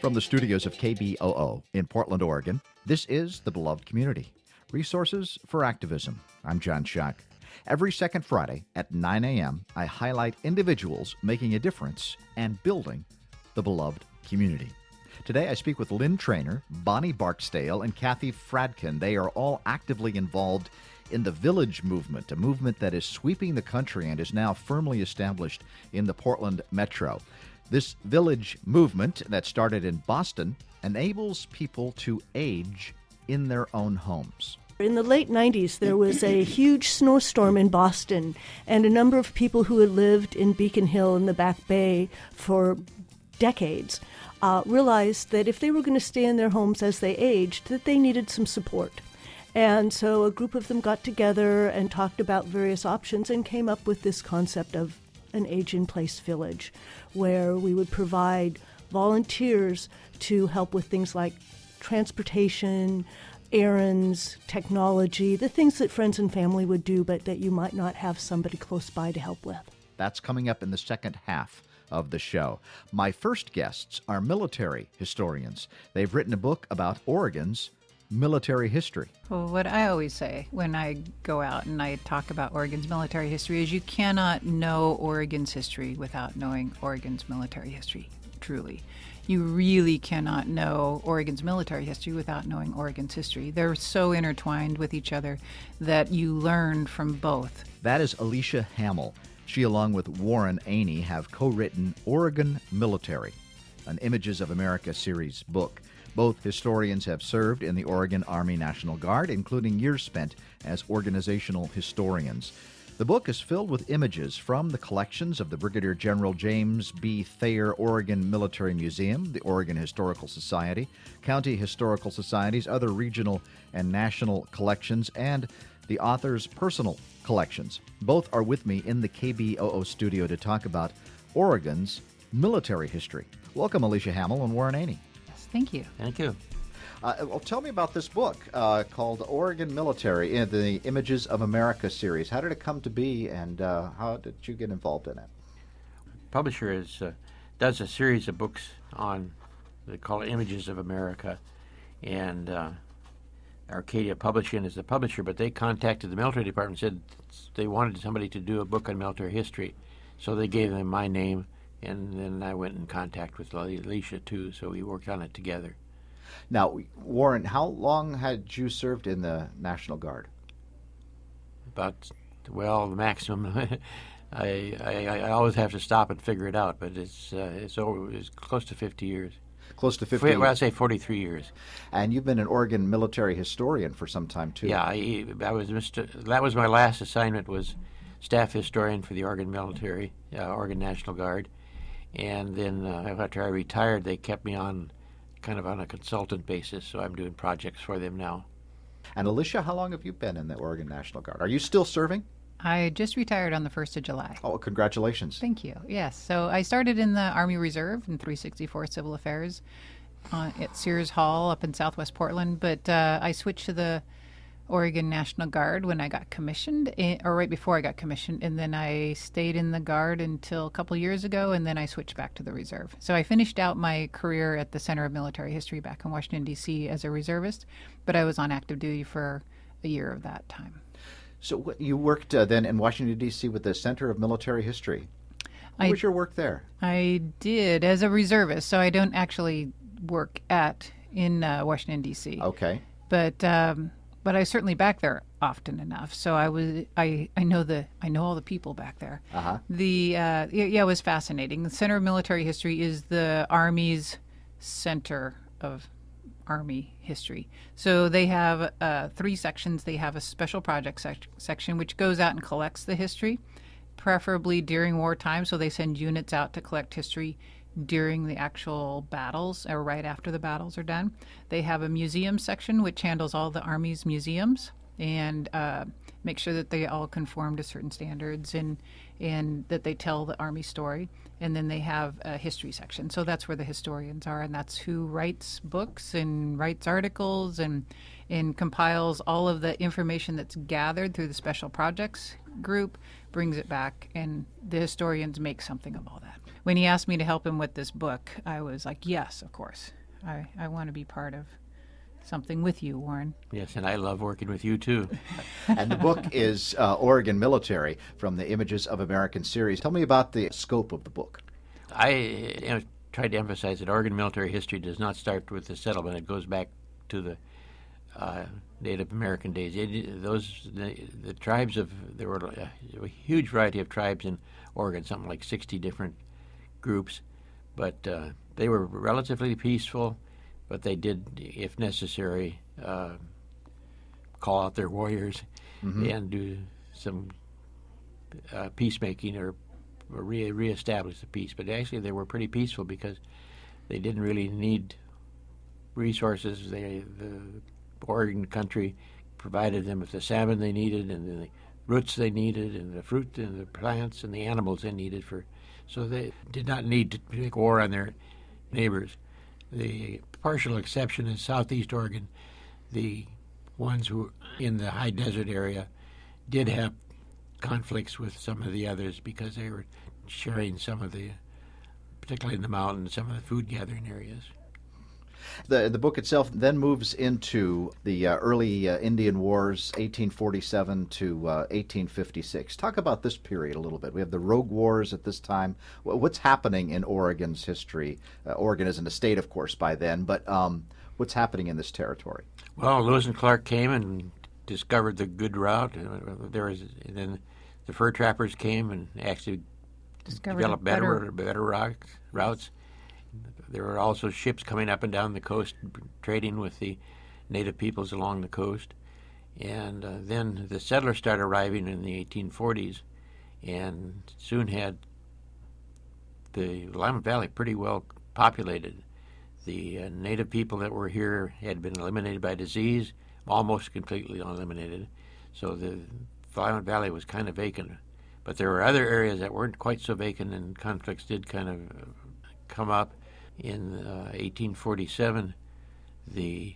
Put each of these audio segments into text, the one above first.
From the studios of KBOO in Portland, Oregon, this is The Beloved Community Resources for Activism. I'm John Shuck. Every second Friday at 9 a.m., I highlight individuals making a difference and building the beloved community. Today, I speak with Lynn Trainer, Bonnie Barksdale, and Kathy Fradkin. They are all actively involved in the Village Movement, a movement that is sweeping the country and is now firmly established in the Portland metro. This village movement that started in Boston enables people to age in their own homes. In the late 90s, there was a huge snowstorm in Boston, and a number of people who had lived in Beacon Hill in the Back Bay for decades uh, realized that if they were going to stay in their homes as they aged, that they needed some support. And so a group of them got together and talked about various options and came up with this concept of an age in place village, where we would provide volunteers to help with things like transportation, errands, technology, the things that friends and family would do, but that you might not have somebody close by to help with. That's coming up in the second half of the show. My first guests are military historians. They've written a book about Oregon's military history. Well, what I always say when I go out and I talk about Oregon's military history is you cannot know Oregon's history without knowing Oregon's military history, truly. You really cannot know Oregon's military history without knowing Oregon's history. They're so intertwined with each other that you learn from both. That is Alicia Hamill. She, along with Warren Aney, have co written Oregon Military, an Images of America series book. Both historians have served in the Oregon Army National Guard, including years spent as organizational historians. The book is filled with images from the collections of the Brigadier General James B. Thayer Oregon Military Museum, the Oregon Historical Society, county historical societies, other regional and national collections, and the author's personal collections. Both are with me in the KBOO studio to talk about Oregon's military history. Welcome, Alicia Hamill and Warren Aney. Yes, thank you. Thank you. Uh, well, tell me about this book uh, called Oregon Military in the Images of America series. How did it come to be, and uh, how did you get involved in it? Publisher is uh, does a series of books on they call it Images of America, and uh, Arcadia Publishing is the publisher. But they contacted the military department and said they wanted somebody to do a book on military history, so they gave them my name and then I went in contact with Alicia too, so we worked on it together. Now, Warren, how long had you served in the National Guard? About, well, the maximum. I, I, I always have to stop and figure it out, but it's uh, it's over. It's close to fifty years. Close to fifty. Well, I'd say forty-three years. And you've been an Oregon military historian for some time too. Yeah, I, I was Mr. That was my last assignment. Was staff historian for the Oregon Military, uh, Oregon National Guard and then uh, after I retired, they kept me on kind of on a consultant basis, so I'm doing projects for them now. And Alicia, how long have you been in the Oregon National Guard? Are you still serving? I just retired on the 1st of July. Oh, congratulations. Thank you. Yes. So I started in the Army Reserve in 364 Civil Affairs uh, at Sears Hall up in southwest Portland, but uh, I switched to the Oregon National Guard when I got commissioned, or right before I got commissioned, and then I stayed in the Guard until a couple years ago, and then I switched back to the Reserve. So I finished out my career at the Center of Military History back in Washington, D.C. as a reservist, but I was on active duty for a year of that time. So you worked uh, then in Washington, D.C. with the Center of Military History. What I, was your work there? I did as a reservist, so I don't actually work at in uh, Washington, D.C. Okay. But um, but I certainly back there often enough. So I was I, I know the I know all the people back there. Uh-huh. The uh, yeah, it was fascinating. The Center of Military History is the Army's center of Army history. So they have uh, three sections. They have a special project sec- section which goes out and collects the history, preferably during wartime. So they send units out to collect history during the actual battles or right after the battles are done. They have a museum section which handles all the Army's museums and uh, make sure that they all conform to certain standards and and that they tell the Army story. And then they have a history section. So that's where the historians are, and that's who writes books and writes articles and and compiles all of the information that's gathered through the special projects group, brings it back, and the historians make something of all that when he asked me to help him with this book, I was like, yes, of course. I, I want to be part of something with you, Warren. Yes, and I love working with you too. and the book is uh, Oregon Military from the Images of American series. Tell me about the scope of the book. I you know, tried to emphasize that Oregon military history does not start with the settlement; it goes back to the uh, Native American days. It, those the, the, tribes of there were a, a, huge variety of tribes in Oregon, something like sixty different groups, but uh, they were relatively peaceful. But they did, if necessary, uh, call out their warriors mm-hmm. and do some uh, peacemaking or, or re- reestablish the peace. But actually, they were pretty peaceful because they didn't really need resources. They the Oregon country provided them with the salmon they needed and the roots they needed and the fruit and the plants and the animals they needed for so they did not need to make war on their neighbors. The partial exception is southeast Oregon. The ones who in the high desert area did have conflicts with some of the others because they were sharing some of the, particularly in the mountains, some of the food gathering areas. The the book itself then moves into the uh, early uh, Indian Wars, 1847 to uh, 1856. Talk about this period a little bit. We have the Rogue Wars at this time. What's happening in Oregon's history? Uh, Oregon isn't a state, of course, by then, but um, what's happening in this territory? Well, Lewis and Clark came and discovered the good route. Uh, there was then the fur trappers came and actually discovered developed better better, better routes. There were also ships coming up and down the coast, trading with the native peoples along the coast. And uh, then the settlers started arriving in the 1840s and soon had the Willamette Valley pretty well populated. The uh, native people that were here had been eliminated by disease, almost completely eliminated. So the Willamette Valley was kind of vacant. But there were other areas that weren't quite so vacant, and conflicts did kind of come up in uh, 1847, the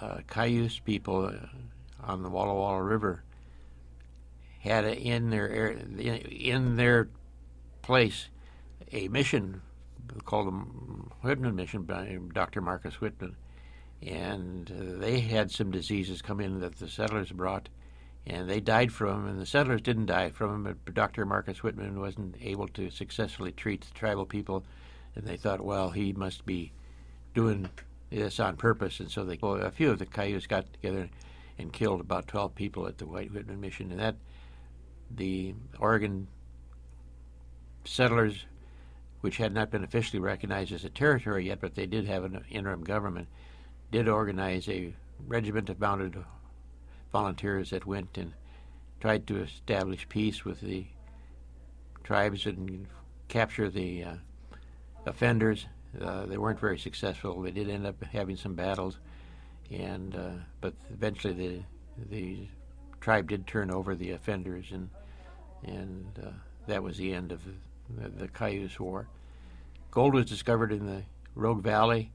uh, Cayuse people uh, on the Walla Walla River had a, in their in their place a mission called the Whitman Mission by Dr. Marcus Whitman, and uh, they had some diseases come in that the settlers brought, and they died from them, and the settlers didn't die from them, but Dr. Marcus Whitman wasn't able to successfully treat the tribal people and they thought, well, he must be doing this on purpose, and so they well, a few of the Cayuse got together and killed about 12 people at the White Whitman Mission, and that the Oregon settlers, which had not been officially recognized as a territory yet, but they did have an interim government, did organize a regiment of mounted volunteers that went and tried to establish peace with the tribes and capture the uh, offenders. Uh, they weren't very successful. They did end up having some battles, and uh, but eventually the the tribe did turn over the offenders, and and uh, that was the end of the, the, Cayuse War. Gold was discovered in the Rogue Valley.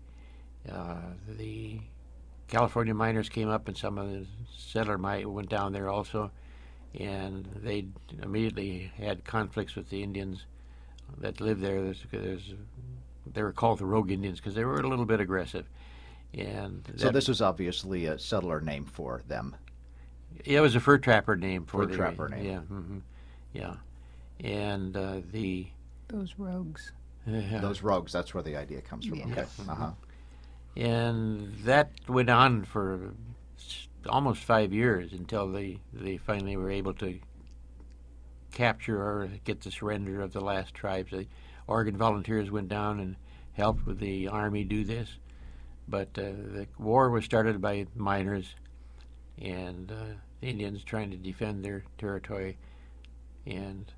Uh, the California miners came up, and some of the settler might went down there also, and they immediately had conflicts with the Indians that lived there. There's, there's they were called the Rogue Indians because they were a little bit aggressive. And so this was obviously a settler name for them. Yeah, it was a fur trapper name for fur the trapper name. Yeah, mm-hmm, yeah, and uh, the those rogues. Yeah. Those rogues. That's where the idea comes from. Yeah. Okay. Uh-huh. And that went on for almost five years until they they finally were able to capture or get the surrender of the last tribes. The Oregon volunteers went down and helped with the army do this, but uh, the war was started by miners and uh, the Indians trying to defend their territory, and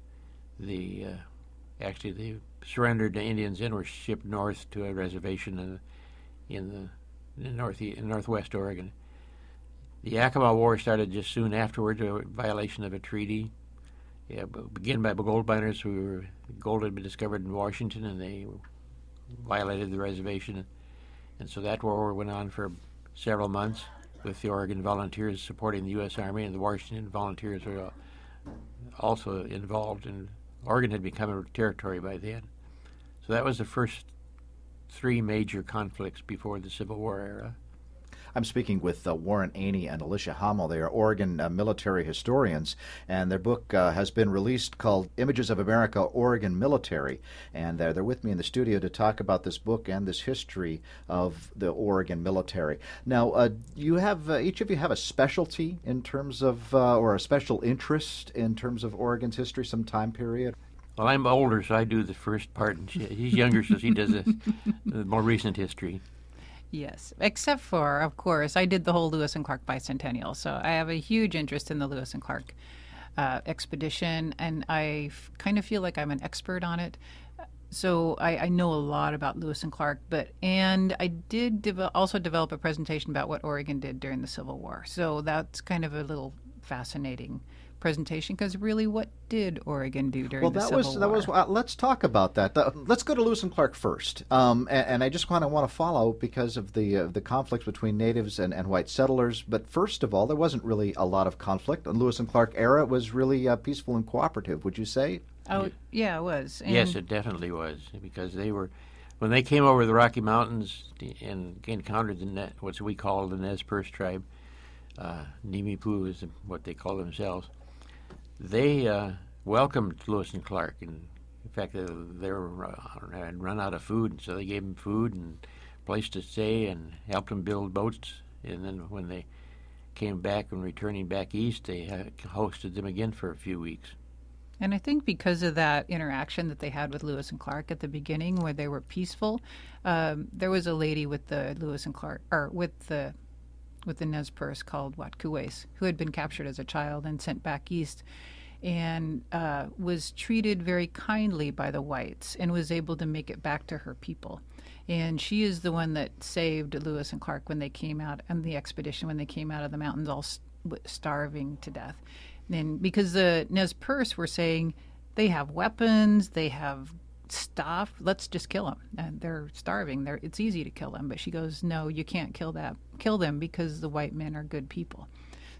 the uh, actually the surrendered Indians in were shipped north to a reservation in, in the in north in northwest Oregon. The Yakima War started just soon afterwards, a violation of a treaty yeah, began by the gold miners who were gold had been discovered in Washington, and they violated the reservation, and so that war went on for several months with the Oregon Volunteers supporting the U.S. Army, and the Washington Volunteers were uh, also involved. And Oregon had become a territory by then. So that was the first three major conflicts before the Civil War era. I'm speaking with uh, Warren Aney and Alicia Hamel. They are Oregon uh, military historians, and their book uh, has been released called Images of America Oregon Military. And they're, they're with me in the studio to talk about this book and this history of the Oregon military. Now, uh, you have uh, each of you have a specialty in terms of, uh, or a special interest in terms of Oregon's history, some time period. Well, I'm older, so I do the first part, and she, he's younger, so he does the, the more recent history. Yes, except for, of course, I did the whole Lewis and Clark bicentennial, so I have a huge interest in the Lewis and Clark uh, expedition, and I f- kind of feel like I'm an expert on it. So I, I, know a lot about Lewis and Clark, but and I did also develop a presentation about what Oregon did during the Civil War. So that's kind of a little fascinating presentation because really, what did Oregon do during well, the that Civil was, War? That was. Uh, let's talk about that. Uh, let's go to Lewis and Clark first, um, and, and, I just kind of want to follow because of the uh, the conflicts between natives and, and white settlers. But first of all, there wasn't really a lot of conflict. The Lewis and Clark era was really uh, peaceful and cooperative. Would you say? Oh, yeah, it was. And yes, it definitely was because they were when they came over the Rocky Mountains and encountered the what we call the Nez Perce tribe. Uh, Nimiipuu is what they call themselves they uh, welcomed Lewis and Clark, and in fact, they, they were uh, had run out of food, and so they gave them food and place to stay, and helped them build boats. And then when they came back and returning back east, they hosted them again for a few weeks. And I think because of that interaction that they had with Lewis and Clark at the beginning, where they were peaceful, um, there was a lady with the Lewis and Clark, or with the with the Nez Perce called Watkuweis, who had been captured as a child and sent back east and uh, was treated very kindly by the whites and was able to make it back to her people. And she is the one that saved Lewis and Clark when they came out on the expedition, when they came out of the mountains all starving to death. And because the Nez Perce were saying they have weapons, they have stuff. Let's just kill them. And they're starving. They're, it's easy to kill them. But she goes, no, you can't kill that. Kill them because the white men are good people.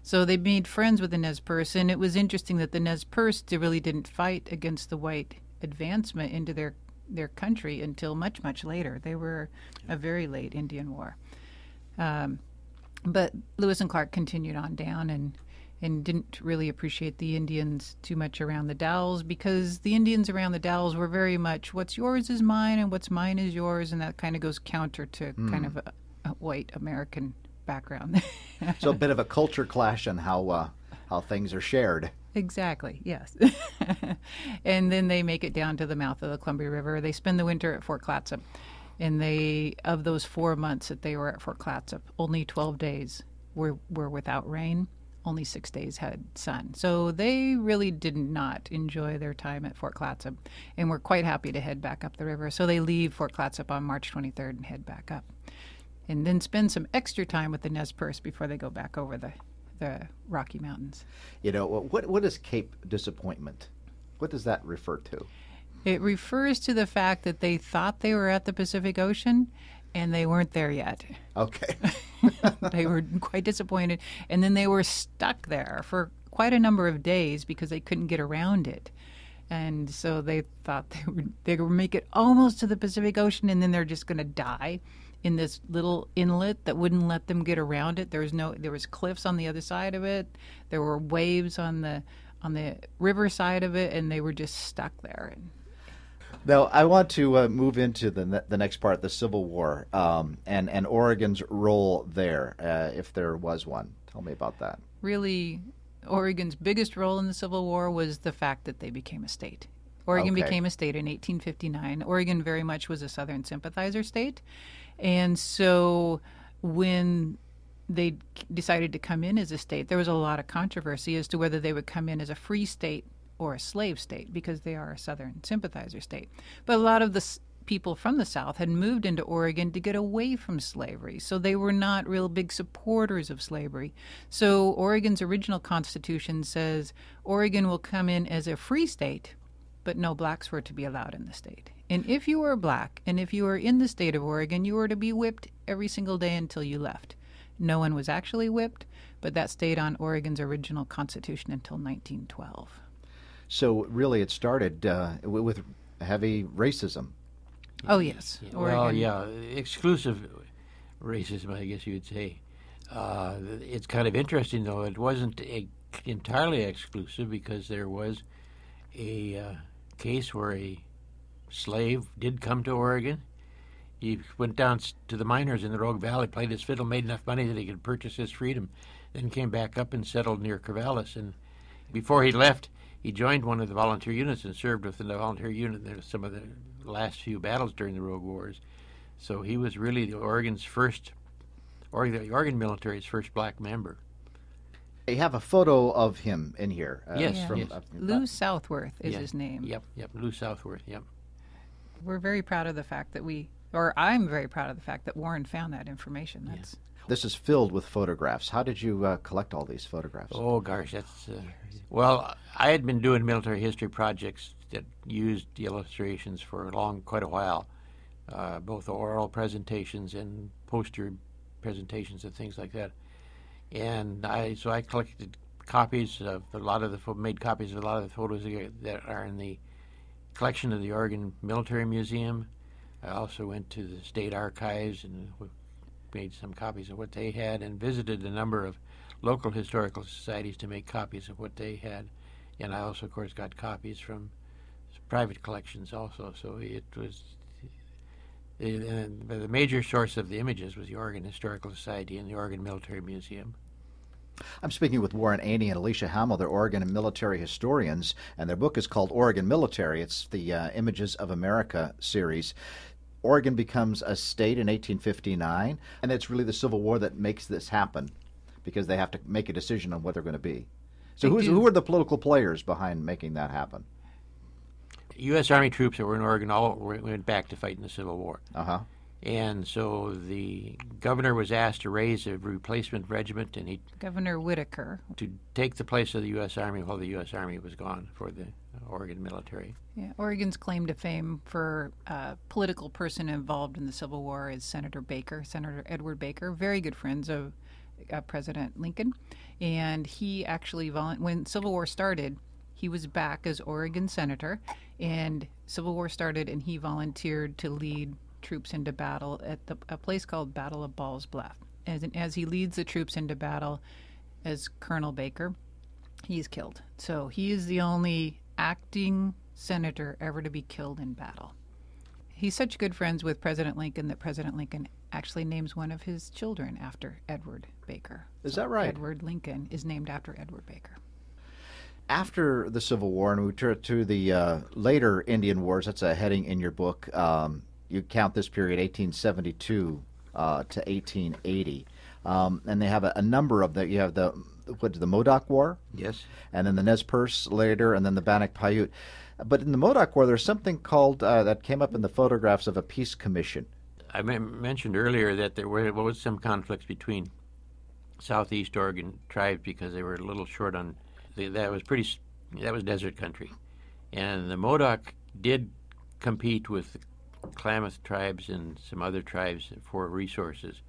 So they made friends with the Nez Perce, and it was interesting that the Nez Perce really didn't fight against the white advancement into their their country until much much later. They were a very late Indian War. Um, but Lewis and Clark continued on down and and didn't really appreciate the Indians too much around the Dalles because the Indians around the Dalles were very much what's yours is mine and what's mine is yours, and that kind of goes counter to mm. kind of a, a, white American background. so a bit of a culture clash on how uh, how things are shared. Exactly. Yes. and then they make it down to the mouth of the Columbia River. They spend the winter at Fort Clatsop, and they of those four months that they were at Fort Clatsop, only twelve days were were without rain only six days had sun. So they really did not enjoy their time at Fort Clatsop and were quite happy to head back up the river. So they leave Fort Clatsop on March 23rd and head back up. And then spend some extra time with the Nez Perce before they go back over the, the Rocky Mountains. You know, what, what is Cape Disappointment? What does that refer to? It refers to the fact that they thought they were at the Pacific Ocean and they weren't there yet. Okay. they were quite disappointed. And then they were stuck there for quite a number of days because they couldn't get around it. And so they thought they would they would make it almost to the Pacific Ocean and then they're just going to die in this little inlet that wouldn't let them get around it. There was no there was cliffs on the other side of it. There were waves on the on the river side of it and they were just stuck there. And now, I want to uh, move into the ne- the next part, the Civil War, um, and and Oregon's role there, uh, if there was one. Tell me about that. Really, Oregon's biggest role in the Civil War was the fact that they became a state. Oregon okay. became a state in 1859. Oregon very much was a Southern sympathizer state, and so when they decided to come in as a state, there was a lot of controversy as to whether they would come in as a free state or a slave state because they are a Southern sympathizer state. But a lot of the s- people from the South had moved into Oregon to get away from slavery, so they were not real big supporters of slavery. So Oregon's original constitution says Oregon will come in as a free state, but no blacks were to be allowed in the state. And if you were black and if you were in the state of Oregon, you were to be whipped every single day until you left. No one was actually whipped, but that stayed on Oregon's original constitution until 1912. So really, it started uh, with heavy racism. Oh yes, Yeah, Well, yeah, exclusive racism, I guess you would say. Uh, it's kind of interesting, though. It wasn't a, entirely exclusive because there was a uh, case where a slave did come to Oregon. He went down to the miners in the Rogue Valley, played his fiddle, made enough money that he could purchase his freedom, then came back up and settled near Corvallis. And before he left, he joined one of the volunteer units and served with the volunteer unit in some of the last few battles during the Rogue Wars. So he was really the Oregon's first, or the Oregon military's first black member. You have a photo of him in here. uh, Yes, from, yes. uh, Lou Southworth is Yeah. his name. Yep, yep, Lou Southworth. Yep. We're very proud of the fact that we, or I'm very proud of the fact that Warren found that information. That's This is filled with photographs. How did you uh, collect all these photographs? Oh gosh, that's uh, well. I had been doing military history projects that used the illustrations for a long, quite a while, uh, both oral presentations and poster presentations and things like that. And I so I collected copies of a lot of the made copies of a lot of the photos that are in the collection of the Oregon Military Museum. I also went to the state archives and made some copies of what they had and visited a number of local historical societies to make copies of what they had. And I also, of course, got copies from private collections also. So it was. the major source of the images was the Oregon Historical Society and the Oregon Military Museum. I'm speaking with Warren Aney and Alicia Hamill. They're Oregon military historians, and their book is called Oregon Military. It's the uh, Images of America series. Oregon becomes a state in 1859, and it's really the Civil War that makes this happen because they have to make a decision on what they're going to be. So, who's, who are the political players behind making that happen? U.S. Army troops that were in Oregon all went back to fight in the Civil War. Uh huh. And so the governor was asked to raise a replacement regiment and he Governor Whiteaker. to take the place of the U.S. Army while the U.S. Army was gone for the Oregon military. Yeah, Oregon's claim to fame for a political person involved in the Civil War is Senator Baker, Senator Edward Baker, very good friends of uh, President Lincoln, and he actually when Civil War started, he was back as Oregon senator, and Civil War started, and he volunteered to lead troops into battle at the, a place called Battle of Balls Bluff. As, as he leads the troops into battle as Colonel Baker, he's killed. So he is the only acting senator ever to be killed in battle. He's such good friends with President Lincoln that President Lincoln actually names one of his children after Edward Baker. Is that right? Edward Lincoln is named after Edward Baker. After the Civil War, and we turn to the uh, later Indian Wars, that's a heading in your book. Um, you count this period 1872 uh, to 1880. Um, and they have a, a number of the, you have the, what, the Modoc War? Yes. and then the Nez Perce later, and then the Bannock Paiute. But in the Modoc War, there's something called uh, that came up in the photographs of a peace commission. I mentioned earlier that there were was some conflicts between Southeast Oregon tribes because they were a little short on. The, that was pretty. That was desert country, and the Modoc did compete with the Klamath tribes and some other tribes for resources,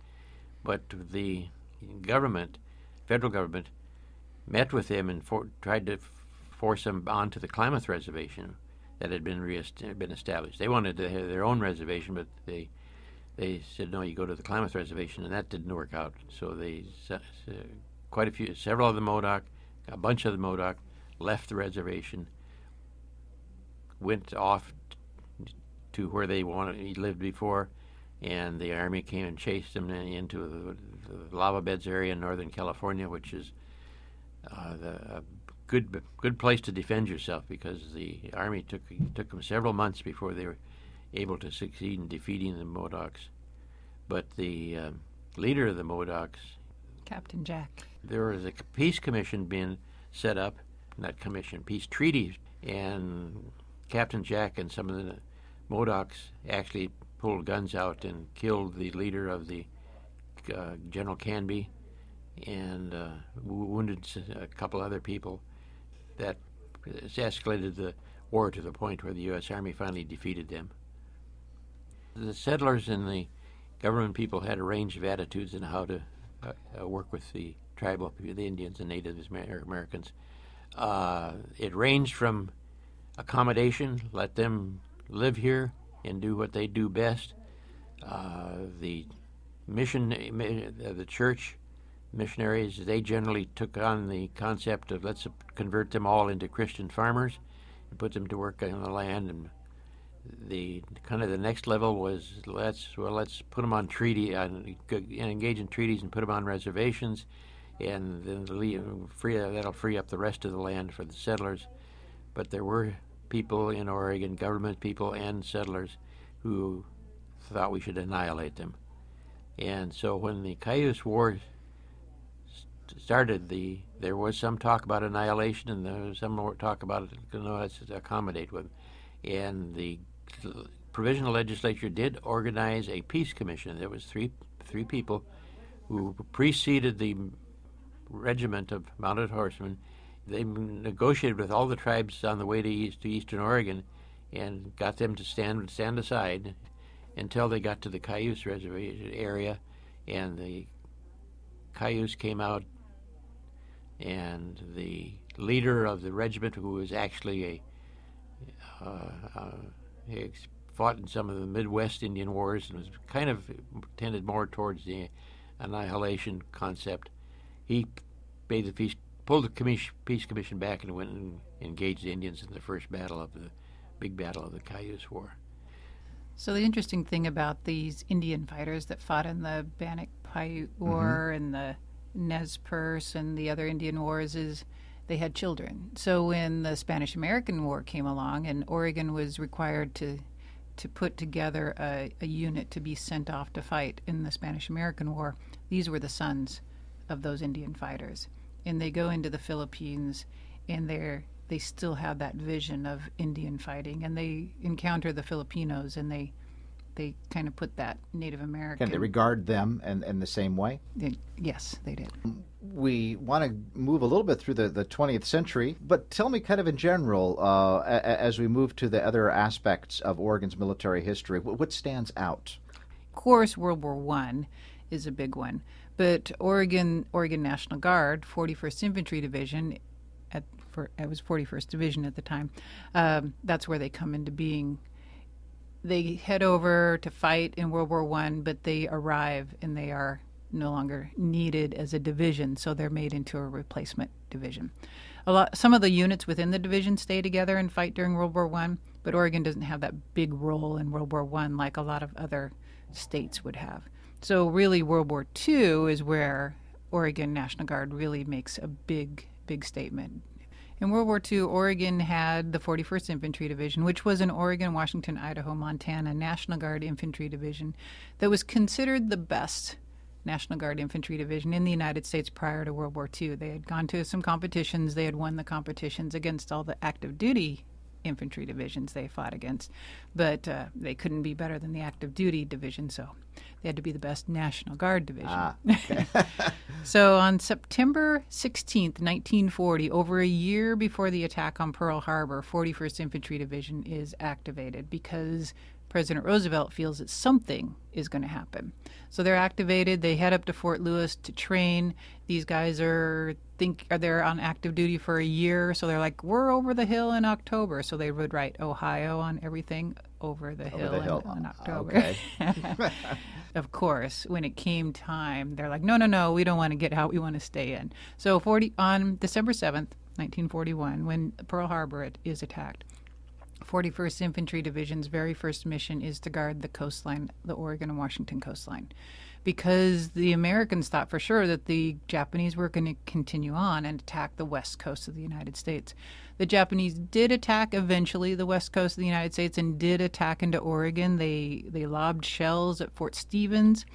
but the government, federal government, met with them and for, tried to force them onto the Klamath reservation that had been been established. They wanted to have their own reservation, but they they said no, you go to the Klamath reservation, and that didn't work out. So they quite a few, several of the Modoc, a bunch of the Modoc, left the reservation, went off to where they wanted he lived before, and the army came and chased them into the, the lava beds area in northern California, which is uh, the, a good good place to defend yourself because the army took took them several months before they were able to succeed in defeating the Modocs. But the um leader of the Modocs, Captain Jack. there was a peace commission being set up, not commission, peace treaty, and Captain Jack and some of the Modocs actually pulled guns out and killed the leader of the uh, General Canby and uh, wounded a couple other people. That escalated the war to the point where the U.S. Army finally defeated them. The settlers and the government people had a range of attitudes in how to uh, uh, work with the tribal, the Indians and Native Americans. Uh, it ranged from accommodation, let them live here and do what they do best. Uh, the mission, the church missionaries, they generally took on the concept of let's convert them all into Christian farmers and put them to work on the land. And the kind of the next level was let's well let's put them on treaty and engage in treaties and put them on reservations, and then free that'll free up the rest of the land for the settlers. But there were people in Oregon, government people and settlers, who thought we should annihilate them. And so when the Cayuse War started, the there was some talk about annihilation, and there was some more talk about you know, let's accommodate with. And the provisional legislature did organize a peace commission. There was three three people who preceded the regiment of mounted horsemen. They negotiated with all the tribes on the way to east to eastern Oregon, and got them to stand stand aside until they got to the Cayuse reservation area, and the Cayuse came out, and the leader of the regiment, who was actually a uh, uh, he fought in some of the Midwest Indian wars and was kind of tended more towards the annihilation concept. He made the peace, pulled the commission, peace commission back and went and engaged the Indians in the first battle of the big battle of the Cayuse War. So the interesting thing about these Indian fighters that fought in the Bannock Paiute War mm-hmm. and the Nez Perce and the other Indian wars is they had children. So when the Spanish American War came along and Oregon was required to to put together a, a unit to be sent off to fight in the Spanish American War, these were the sons of those Indian fighters. And they go into the Philippines and they're they still have that vision of Indian fighting, and they encounter the Filipinos, and they they kind of put that Native American. Can they regard them in, in the same way? They, yes, they did. We want to move a little bit through the, the 20th century, but tell me, kind of in general, uh, a, as we move to the other aspects of Oregon's military history, what, what stands out? Of course, World War One is a big one, but Oregon Oregon National Guard, 41st Infantry Division, for it was 41st Division at the time. Um, that's where they come into being. They head over to fight in World War One, but they arrive and they are no longer needed as a division, so they're made into a replacement division. A lot, some of the units within the division stay together and fight during World War One, but Oregon doesn't have that big role in World War One like a lot of other states would have. So really, World War II is where Oregon National Guard really makes a big, big statement. In World War II, Oregon had the 41st Infantry Division, which was an Oregon, Washington, Idaho, Montana National Guard infantry division that was considered the best National Guard infantry division in the United States prior to World War II. They had gone to some competitions, they had won the competitions against all the active duty infantry divisions they fought against, but uh, they couldn't be better than the active duty division, so they had to be the best National Guard division. Ah, okay. so on September 16th, 1940, over a year before the attack on Pearl Harbor, 41st Infantry Division is activated because President Roosevelt feels that something is going to happen. So they're activated. They head up to Fort Lewis to train. These guys are think are there on active duty for a year, so they're like, we're over the hill in October. So they would write Ohio on everything over the over hill, the hill. In, in ah, October. Okay. of course, when it came time, they're like, no, no, no, we don't want to get out. We want to stay in. So 40 on December 7th, 1941, when Pearl Harbor is attacked, 41st Infantry Division's very first mission is to guard the coastline, the Oregon and Washington coastline, because the Americans thought for sure that the Japanese were going to continue on and attack the west coast of the United States. The Japanese did attack eventually the west coast of the United States and did attack into Oregon. They they lobbed shells at Fort Stevens,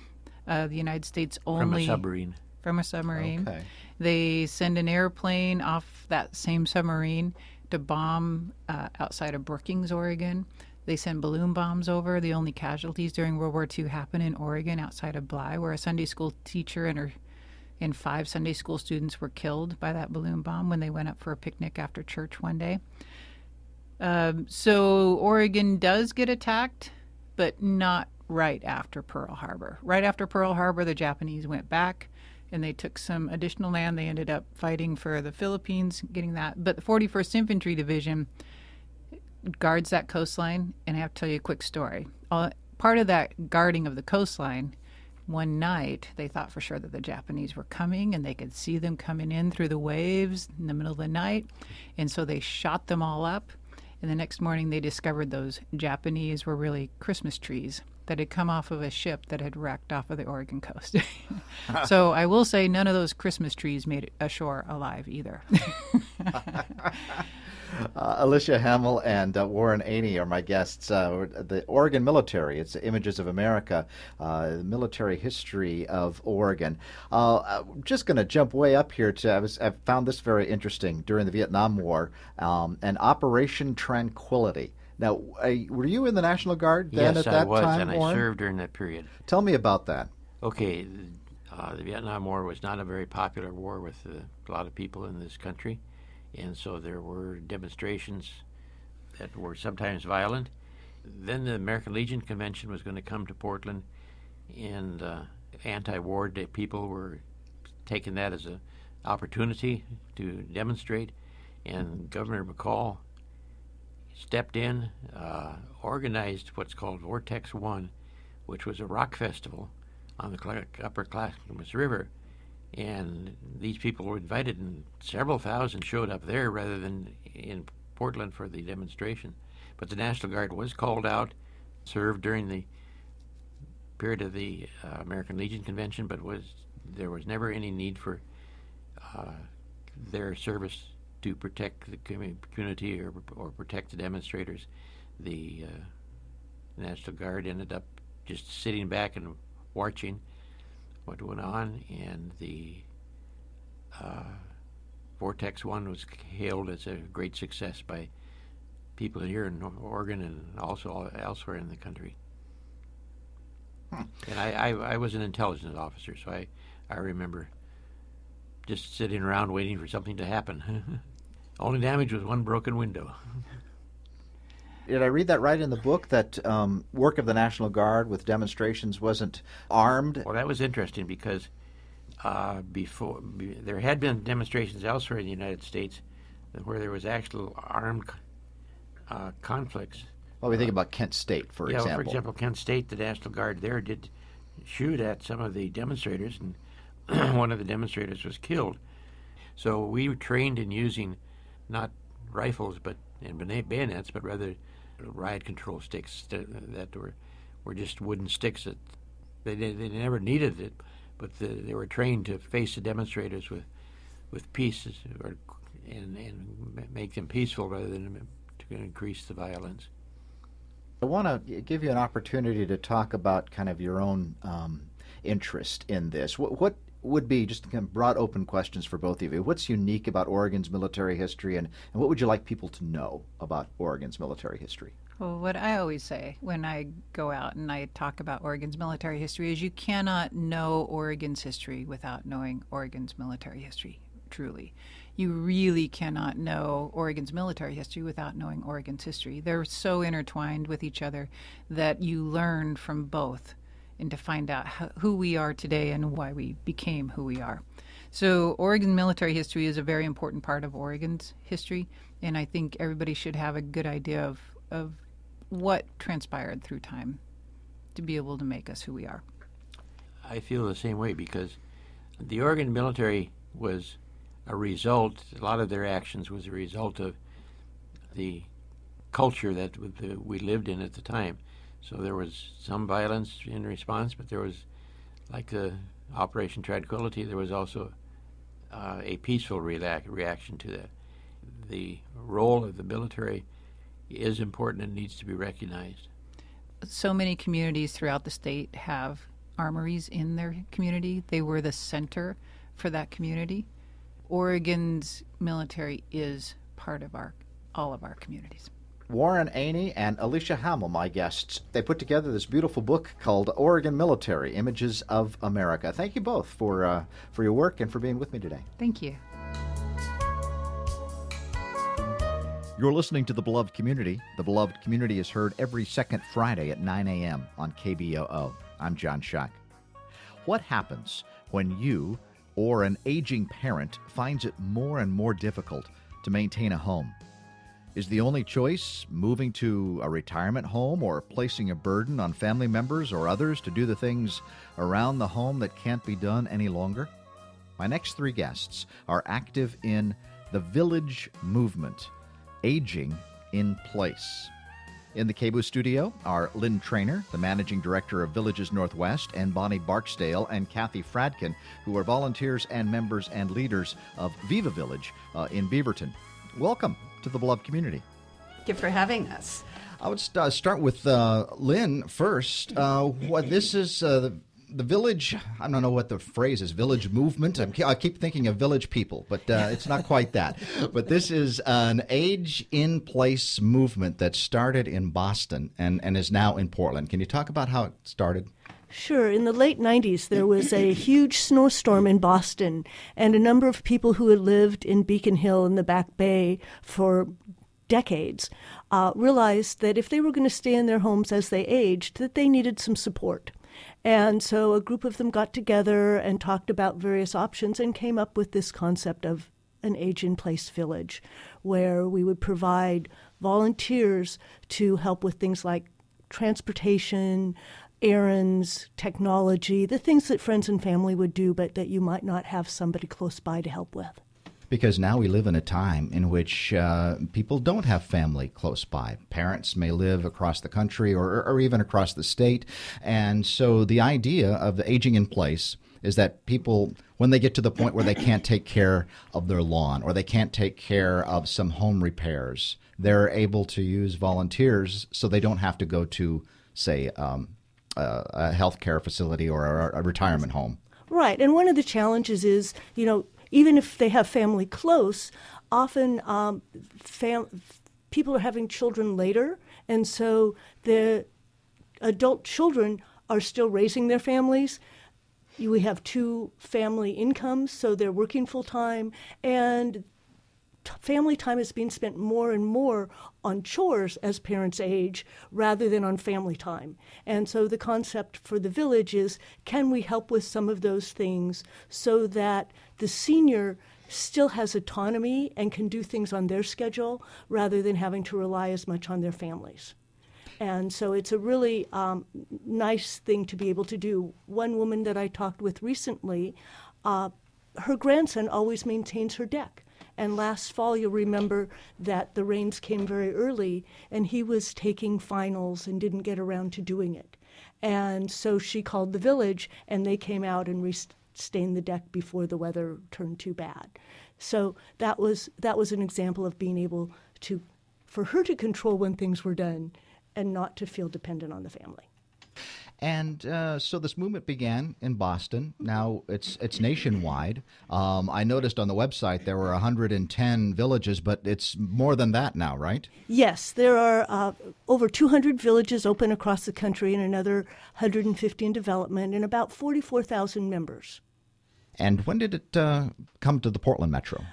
uh, the United States only from a submarine. From a submarine. Okay. They send an airplane off that same submarine to bomb uh, outside of Brookings, Oregon. They send balloon bombs over. The only casualties during World War II happen in Oregon, outside of Bly, where a Sunday school teacher and her and five Sunday school students were killed by that balloon bomb when they went up for a picnic after church one day. Um, so Oregon does get attacked, but not right after Pearl Harbor. Right after Pearl Harbor, the Japanese went back and they took some additional land. They ended up fighting for the Philippines, getting that. But the 41st Infantry Division guards that coastline, and I have to tell you a quick story. Uh, part of that guarding of the coastline, one night they thought for sure that the Japanese were coming, and they could see them coming in through the waves in the middle of the night, and so they shot them all up. And the next morning, they discovered those Japanese were really Christmas trees that had come off of a ship that had wrecked off of the Oregon coast. so I will say none of those Christmas trees made it ashore alive either. Uh, Alicia Hamel and uh, Warren Aney are my guests. Uh, the Oregon military, it's Images of America, uh, military history of Oregon. Uh, I'm just going to jump way up here to, I, was, I found this very interesting during the Vietnam War, um, and Operation Tranquility. Now, were you in the National Guard then yes, at that I was, time? and Warren? I served during that period. Tell me about that. Okay, uh, the Vietnam War was not a very popular war with uh, a lot of people in this country, and so there were demonstrations that were sometimes violent. Then the American Legion Convention was going to come to Portland, and uh, anti-war people were taking that as an opportunity to demonstrate, and Governor McCall stepped in, uh, organized what's called Vortex One, which was a rock festival on the Upper Clackamas River. And these people were invited, and several thousand showed up there rather than in Portland for the demonstration. But the National Guard was called out, served during the period of the uh, American Legion Convention, but was there was never any need for uh, their service to protect the community or, or protect the demonstrators. The uh, National Guard ended up just sitting back and watching what went on, and the uh, Vortex One was hailed as a great success by people here in Oregon and also elsewhere in the country. Hmm. And I, I, I, was an intelligence officer, so I, I remember just sitting around waiting for something to happen. Only damage was one broken window. Did I read that right in the book that um, work of the National Guard with demonstrations wasn't armed? Well, that was interesting because uh, before be, there had been demonstrations elsewhere in the United States where there was actual armed uh, conflicts. Well, we think about Kent State, for yeah, example. Well, for example, Kent State, the National Guard there did shoot at some of the demonstrators, and one of the demonstrators was killed. So we were trained in using not rifles but and bayonets, but rather riot control sticks that were were just wooden sticks that they they never needed it, but the, they were trained to face the demonstrators with with pieces or and and make them peaceful rather than to increase the violence. I want to give you an opportunity to talk about kind of your own um, interest in this. What, what would be just kind of broad open questions for both of you. What's unique about Oregon's military history, and, and what would you like people to know about Oregon's military history? Well, what I always say when I go out and I talk about Oregon's military history is you cannot know Oregon's history without knowing Oregon's military history, truly. You really cannot know Oregon's military history without knowing Oregon's history. They're so intertwined with each other that you learn from both and to find out who we are today and why we became who we are. So, Oregon military history is a very important part of Oregon's history, and I think everybody should have a good idea of, of what transpired through time to be able to make us who we are. I feel the same way because the Oregon military was a result, a lot of their actions was a result of the culture that we lived in at the time. So there was some violence in response, but there was, like the Operation Tranquility, there was also uh, a peaceful reaction to that. The role of the military is important and needs to be recognized. So many communities throughout the state have armories in their community. They were the center for that community. Oregon's military is part of our all of our communities. Warren Aney and Alicia Hamel, my guests. They put together this beautiful book called Oregon Military Images of America. Thank you both for, uh, for your work and for being with me today. Thank you. You're listening to The Beloved Community. The Beloved Community is heard every second Friday at 9 a.m. on KBOO. I'm John Shuck. What happens when you or an aging parent finds it more and more difficult to maintain a home? Is the only choice moving to a retirement home or placing a burden on family members or others to do the things around the home that can't be done any longer? My next three guests are active in the village movement, aging in place. In the KBOO studio are Lynn Trainer, the managing director of Villages Northwest, and Bonnie Barksdale and Kathy Fradkin, who are volunteers and members and leaders of Viva Village uh, in Beaverton. Welcome to the beloved community. Thank you for having us. I would st- start with uh, Lynn first. Uh, what this is uh, the, the village. I don't know what the phrase is. Village movement. I'm, i keep thinking of village people, but uh, it's not quite that. But this is an age in place movement that started in Boston and, and is now in Portland. Can you talk about how it started? Sure. In the late 90s, there was a huge snowstorm in Boston, and a number of people who had lived in Beacon Hill in the Back Bay for decades uh, realized that if they were going to stay in their homes as they aged, that they needed some support. And so a group of them got together and talked about various options and came up with this concept of an age in place village, where we would provide volunteers to help with things like transportation, errands, technology, the things that friends and family would do, but that you might not have somebody close by to help with. Because now we live in a time in which uh, people don't have family close by. Parents may live across the country or, or even across the state. And so the idea of the aging in place is that people, when they get to the point where they can't take care of their lawn or they can't take care of some home repairs, they're able to use volunteers so they don't have to go to, say, um, a, a healthcare facility or a, a retirement home. Right. And one of the challenges is, you know, even if they have family close, often um, fam- people are having children later, and so the adult children are still raising their families. We have two family incomes, so they're working full time, and family time is being spent more and more on chores as parents age rather than on family time. And so the concept for the village is can we help with some of those things so that the senior still has autonomy and can do things on their schedule rather than having to rely as much on their families. And so it's a really um, nice thing to be able to do. One woman that I talked with recently, uh, her grandson always maintains her deck. And last fall, you'll remember that the rains came very early, and he was taking finals and didn't get around to doing it. And so she called the village, and they came out and restained the deck before the weather turned too bad. So that was that was an example of being able to, for her to control when things were done, and not to feel dependent on the family. And uh, so this movement began in Boston. Now it's it's nationwide. Um, I noticed on the website there were 110 villages, but it's more than that now, right? Yes, there are uh, over 200 villages open across the country, and another 150 in development, and about 44,000 members. And when did it uh, come to the Portland metro?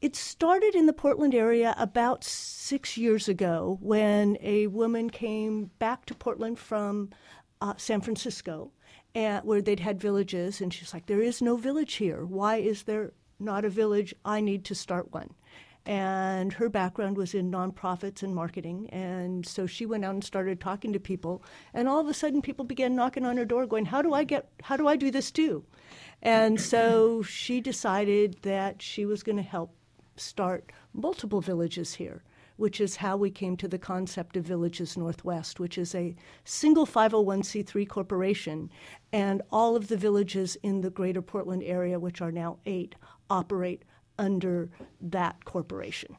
It started in the Portland area about six years ago when a woman came back to Portland from uh, San Francisco, and, where they'd had villages, and she's like, "There is no village here. Why is there not a village? I need to start one." And her background was in nonprofits and marketing, and so she went out and started talking to people, and all of a sudden, people began knocking on her door, going, "How do I get? How do I do this too?" And so she decided that she was going to help start multiple villages here which is how we came to the concept of Villages Northwest, which is a single 501c3 corporation. And all of the villages in the greater Portland area, which are now eight, operate under that corporation.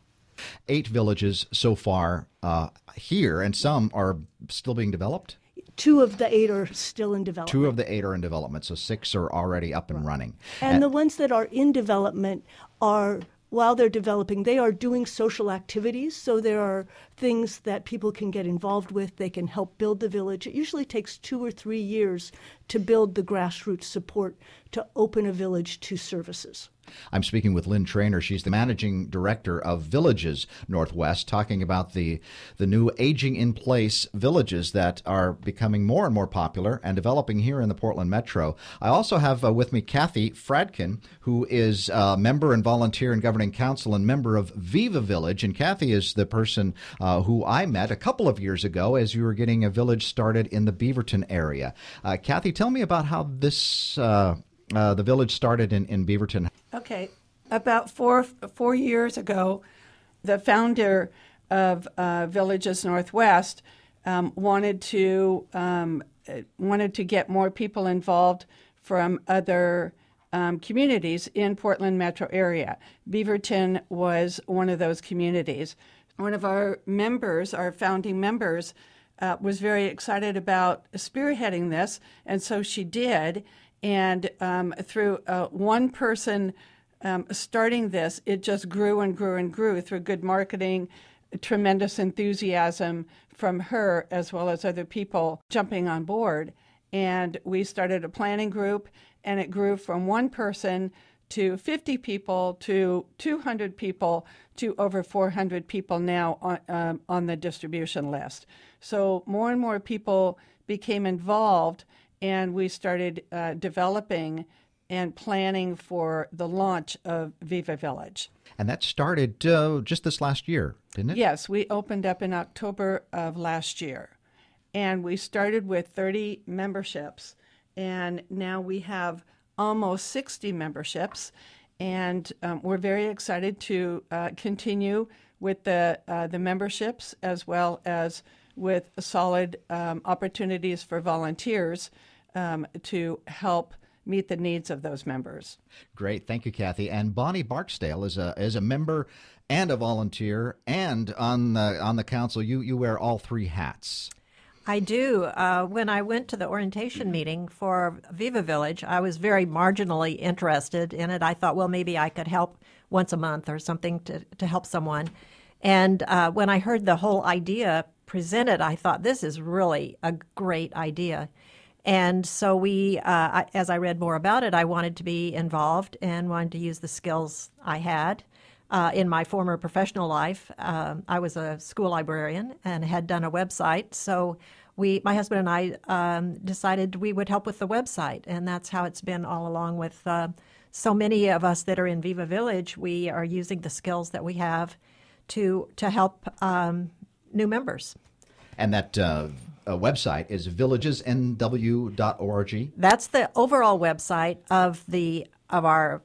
Eight villages so far uh, here, and some are still being developed? Two of the eight are still in development. Two of the eight are in development, so six are already up and running. And, and the ones that are in development are while they're developing, they are doing social activities. So there are things that people can get involved with. They can help build the village. It usually takes two or three years to build the grassroots support to open a village to services. I'm speaking with Lynn Trainer. She's the managing director of Villages Northwest, talking about the the new aging in place villages that are becoming more and more popular and developing here in the Portland Metro. I also have uh, with me Kathy Fradkin, who is a member and volunteer and governing council and member of Viva Village. And Kathy is the person uh, who I met a couple of years ago as you were getting a village started in the Beaverton area. Uh, Kathy, tell me about how this uh, uh, the village started in, in Beaverton. Okay, about four four years ago, the founder of uh, Villages Northwest um, wanted to um, wanted to get more people involved from other um, communities in Portland metro area. Beaverton was one of those communities. One of our members, our founding members, uh, was very excited about spearheading this, and so she did. And um, through uh, one person um, starting this, it just grew and grew and grew through good marketing, tremendous enthusiasm from her as well as other people jumping on board. And we started a planning group, and it grew from one person to 50 people to 200 people to over 400 people now on, um, on the distribution list. So more and more people became involved and we started uh, developing and planning for the launch of Viva Village. And that started uh, just this last year, didn't it? Yes, we opened up in October of last year. And we started with 30 memberships, and now we have almost 60 memberships. And um, we're very excited to uh, continue with the, uh, the memberships as well as with solid um, opportunities for volunteers um, to help meet the needs of those members. Great, thank you, Kathy. And Bonnie Barksdale is a is a member and a volunteer, and on the on the council, you you wear all three hats. I do. Uh, when I went to the orientation meeting for Viva Village, I was very marginally interested in it. I thought, well, maybe I could help once a month or something to, to help someone. And uh, when I heard the whole idea presented, I thought, this is really a great idea. And so we, uh, as I read more about it, I wanted to be involved and wanted to use the skills I had. Uh, in my former professional life, um, I was a school librarian and had done a website. So we, my husband and I, um, decided we would help with the website, and that's how it's been all along. With uh, so many of us that are in Viva Village, we are using the skills that we have to to help um, new members. And that uh, website is villagesnw.org. That's the overall website of the of our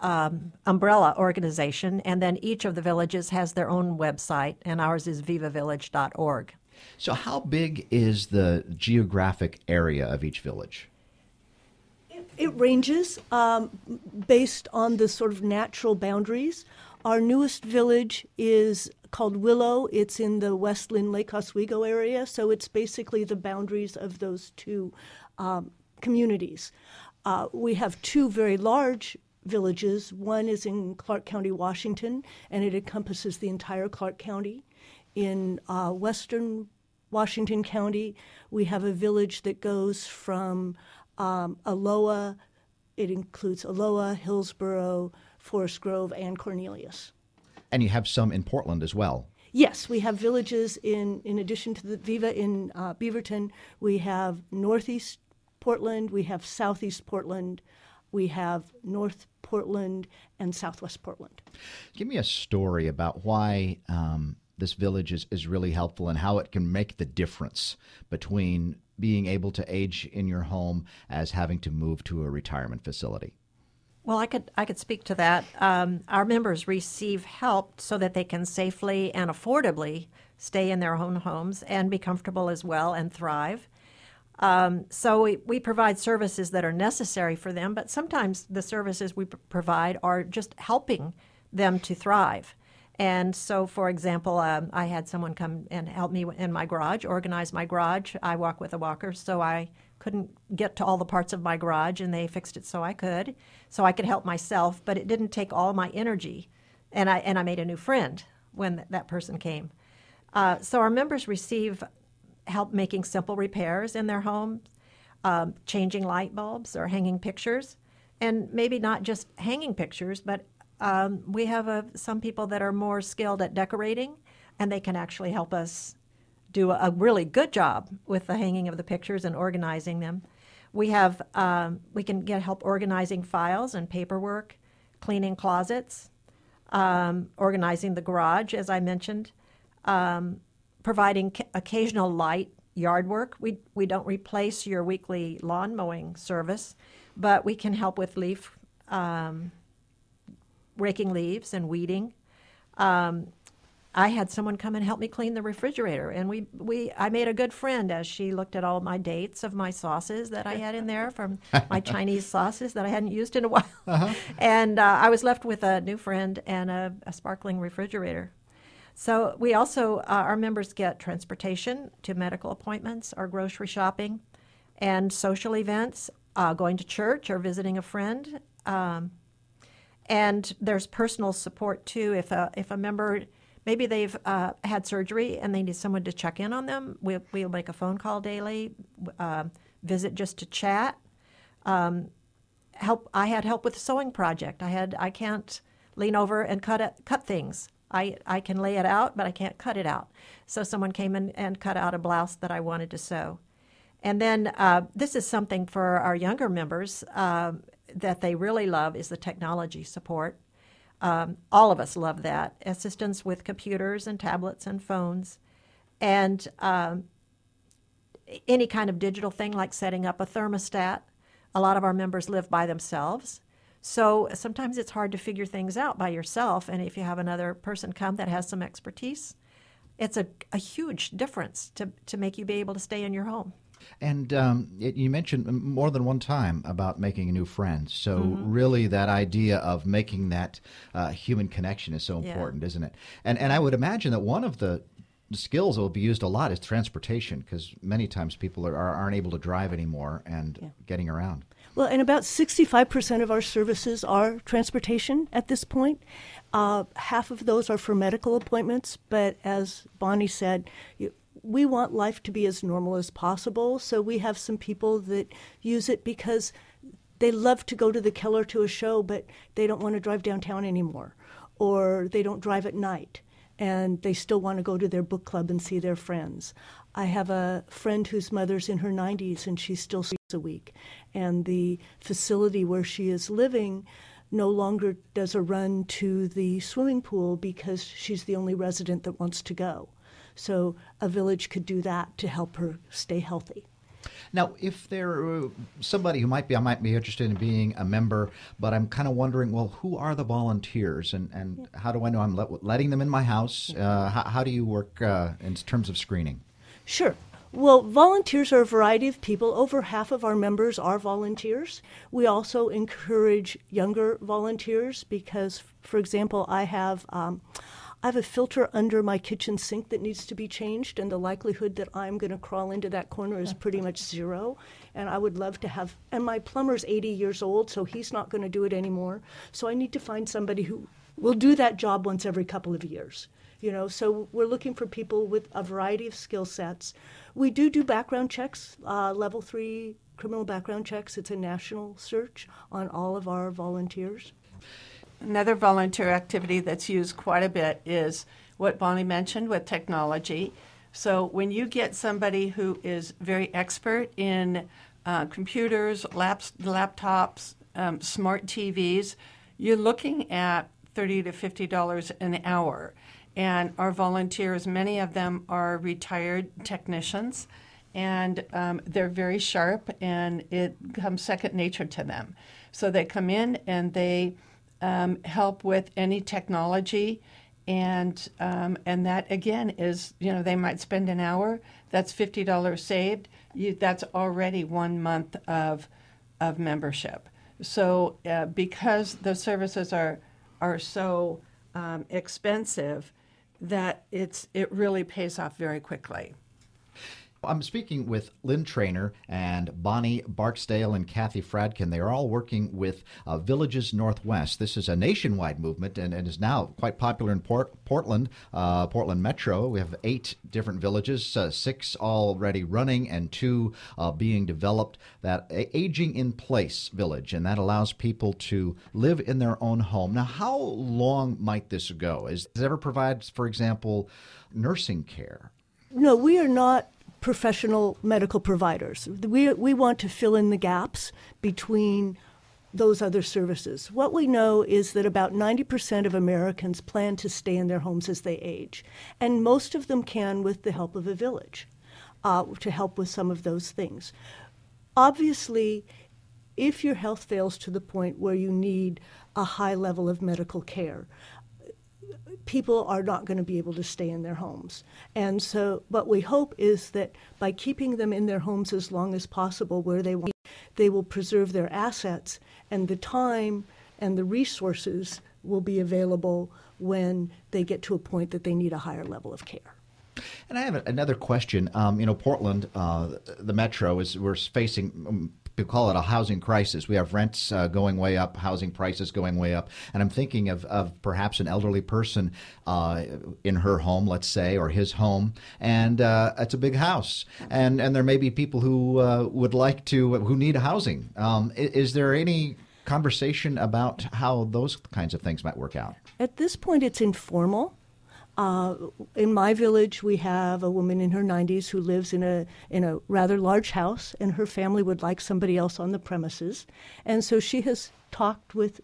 um, umbrella organization, and then each of the villages has their own website, and ours is vivavillage.org. So, how big is the geographic area of each village? It, it ranges um, based on the sort of natural boundaries. Our newest village is called Willow. It's in the West Linn Lake Oswego area, so it's basically the boundaries of those two um, communities. Uh, we have two very large villages. One is in Clark County, Washington, and it encompasses the entire Clark County. In uh, western Washington County, we have a village that goes from um, Aloha, it includes Aloha, Hillsboro, Forest Grove, and Cornelius. And you have some in Portland as well. Yes, we have villages in, in addition to the Viva in uh, Beaverton. We have Northeast Portland, we have Southeast Portland, we have North Portland, and Southwest Portland. Give me a story about why um, this village is, is really helpful and how it can make the difference between being able to age in your home as having to move to a retirement facility. Well, I could I could speak to that. Um, our members receive help so that they can safely and affordably stay in their own homes and be comfortable as well and thrive. Um, so we, we provide services that are necessary for them, but sometimes the services we provide are just helping them to thrive. And so, for example, um, I had someone come and help me in my garage, organize my garage. I walk with a walker, so I couldn't get to all the parts of my garage, and they fixed it so I could, so I could help myself. But it didn't take all my energy, and I and I made a new friend when th- that person came. Uh, so our members receive help making simple repairs in their homes. um, changing light bulbs or hanging pictures, and maybe not just hanging pictures, but um, we have some people that are more skilled at decorating, and they can actually help us do a really good job with the hanging of the pictures and organizing them. We have um, we can get help organizing files and paperwork, cleaning closets, um, organizing the garage, as I mentioned, um, providing ca- occasional light yard work. We we don't replace your weekly lawn mowing service, but we can help with leaf um, raking leaves and weeding. Um, I had someone come and help me clean the refrigerator, and we, we I made a good friend as she looked at all my dates of my sauces that I had in there from my Chinese sauces that I hadn't used in a while, uh-huh. and uh, I was left with a new friend and a, a sparkling refrigerator. So we also uh, our members get transportation to medical appointments, or grocery shopping, and social events, uh, going to church or visiting a friend. Um, and there's personal support too. If a if a member maybe they've uh, had surgery and they need someone to check in on them, we, we'll make a phone call daily, uh, visit just to chat. Um, help. I had help with the sewing project. I had. I can't lean over and cut it, cut things. I, I can lay it out, but I can't cut it out. So someone came in and cut out a blouse that I wanted to sew. And then uh, this is something for our younger members. Um, that they really love is the technology support. Um, all of us love that assistance with computers and tablets and phones, and um, any kind of digital thing like setting up a thermostat. A lot of our members live by themselves. So sometimes it's hard to figure things out by yourself. And if you have another person come that has some expertise, it's a, a huge difference to, to make you be able to stay in your home. And um, it, you mentioned more than one time about making a new friend. So, mm-hmm. really, that idea of making that uh, human connection is so important, yeah. isn't it? And, and I would imagine that one of the skills that will be used a lot is transportation because many times people are, aren't able to drive anymore and yeah. getting around. Well, and about 65% of our services are transportation at this point. Uh, half of those are for medical appointments, but as Bonnie said, you, we want life to be as normal as possible. So we have some people that use it because they love to go to the Keller to a show, but they don't want to drive downtown anymore, or they don't drive at night, and they still want to go to their book club and see their friends. I have a friend whose mother's in her 90s and she still sees a week, and the facility where she is living no longer does a run to the swimming pool because she's the only resident that wants to go. So a village could do that to help her stay healthy. Now, if there uh, somebody who might be, I might be interested in being a member, but I'm kind of wondering, well, who are the volunteers, and and yeah. how do I know I'm let, letting them in my house? Uh, how, how, do you work uh, in terms of screening? Sure. Well, volunteers are a variety of people. Over half of our members are volunteers. We also encourage younger volunteers because, for example, I have. Um, I have a filter under my kitchen sink that needs to be changed, and the likelihood that I'm going to crawl into that corner is pretty much zero. And I would love to have, and my plumber's 80 years old, so he's not going to do it anymore. So I need to find somebody who will do that job once every couple of years. You know, so we're looking for people with a variety of skill sets. We do do background checks, uh, level three criminal background checks. It's a national search on all of our volunteers. Another volunteer activity that's used quite a bit is what Bonnie mentioned with technology. So when you get somebody who is very expert in uh, computers, laps, laptops, um, smart TVs, you're looking at thirty to fifty dollars an hour. And our volunteers, many of them are retired technicians, and um, they're very sharp, and it comes second nature to them. So they come in and they um, help with any technology, and um, and that again is you know they might spend an hour. That's fifty dollars saved. You, that's already one month of of membership. So uh, because the services are are so um, expensive, that it's it really pays off very quickly. I'm speaking with Lynn Trainer and Bonnie Barksdale and Kathy Fradkin. They are all working with uh, Villages Northwest. This is a nationwide movement and, and is now quite popular in Port- Portland, uh, Portland Metro. We have eight different villages, uh, six already running and two uh, being developed. That aging in place village, and that allows people to live in their own home. Now, how long might this go? Is does it ever provide, for example, nursing care? No, we are not professional medical providers. We, we want to fill in the gaps between those other services. What we know is that about 90% of Americans plan to stay in their homes as they age, and most of them can with the help of a village uh, to help with some of those things. Obviously, if your health fails to the point where you need a high level of medical care, people are not going to be able to stay in their homes. And so, what we hope is that by keeping them in their homes as long as possible where they want, they will preserve their assets and the time and the resources will be available when they get to a point that they need a higher level of care. And I have another question. Um, you know, Portland, uh, the metro is we're facing um, call it a housing crisis. We have rents uh, going way up, housing prices going way up, and I'm thinking of, of perhaps an elderly person uh, in her home, let's say, or his home, and uh, it's a big house, and and there may be people who uh, would like to who need housing. Um, is, is there any conversation about how those kinds of things might work out? At this point, it's informal. Uh, in my village, we have a woman in her 90s who lives in a in a rather large house, and her family would like somebody else on the premises, and so she has talked with